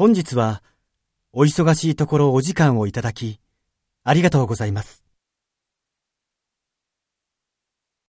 本日は、お忙しいところお時間をいただき、ありがとうございます。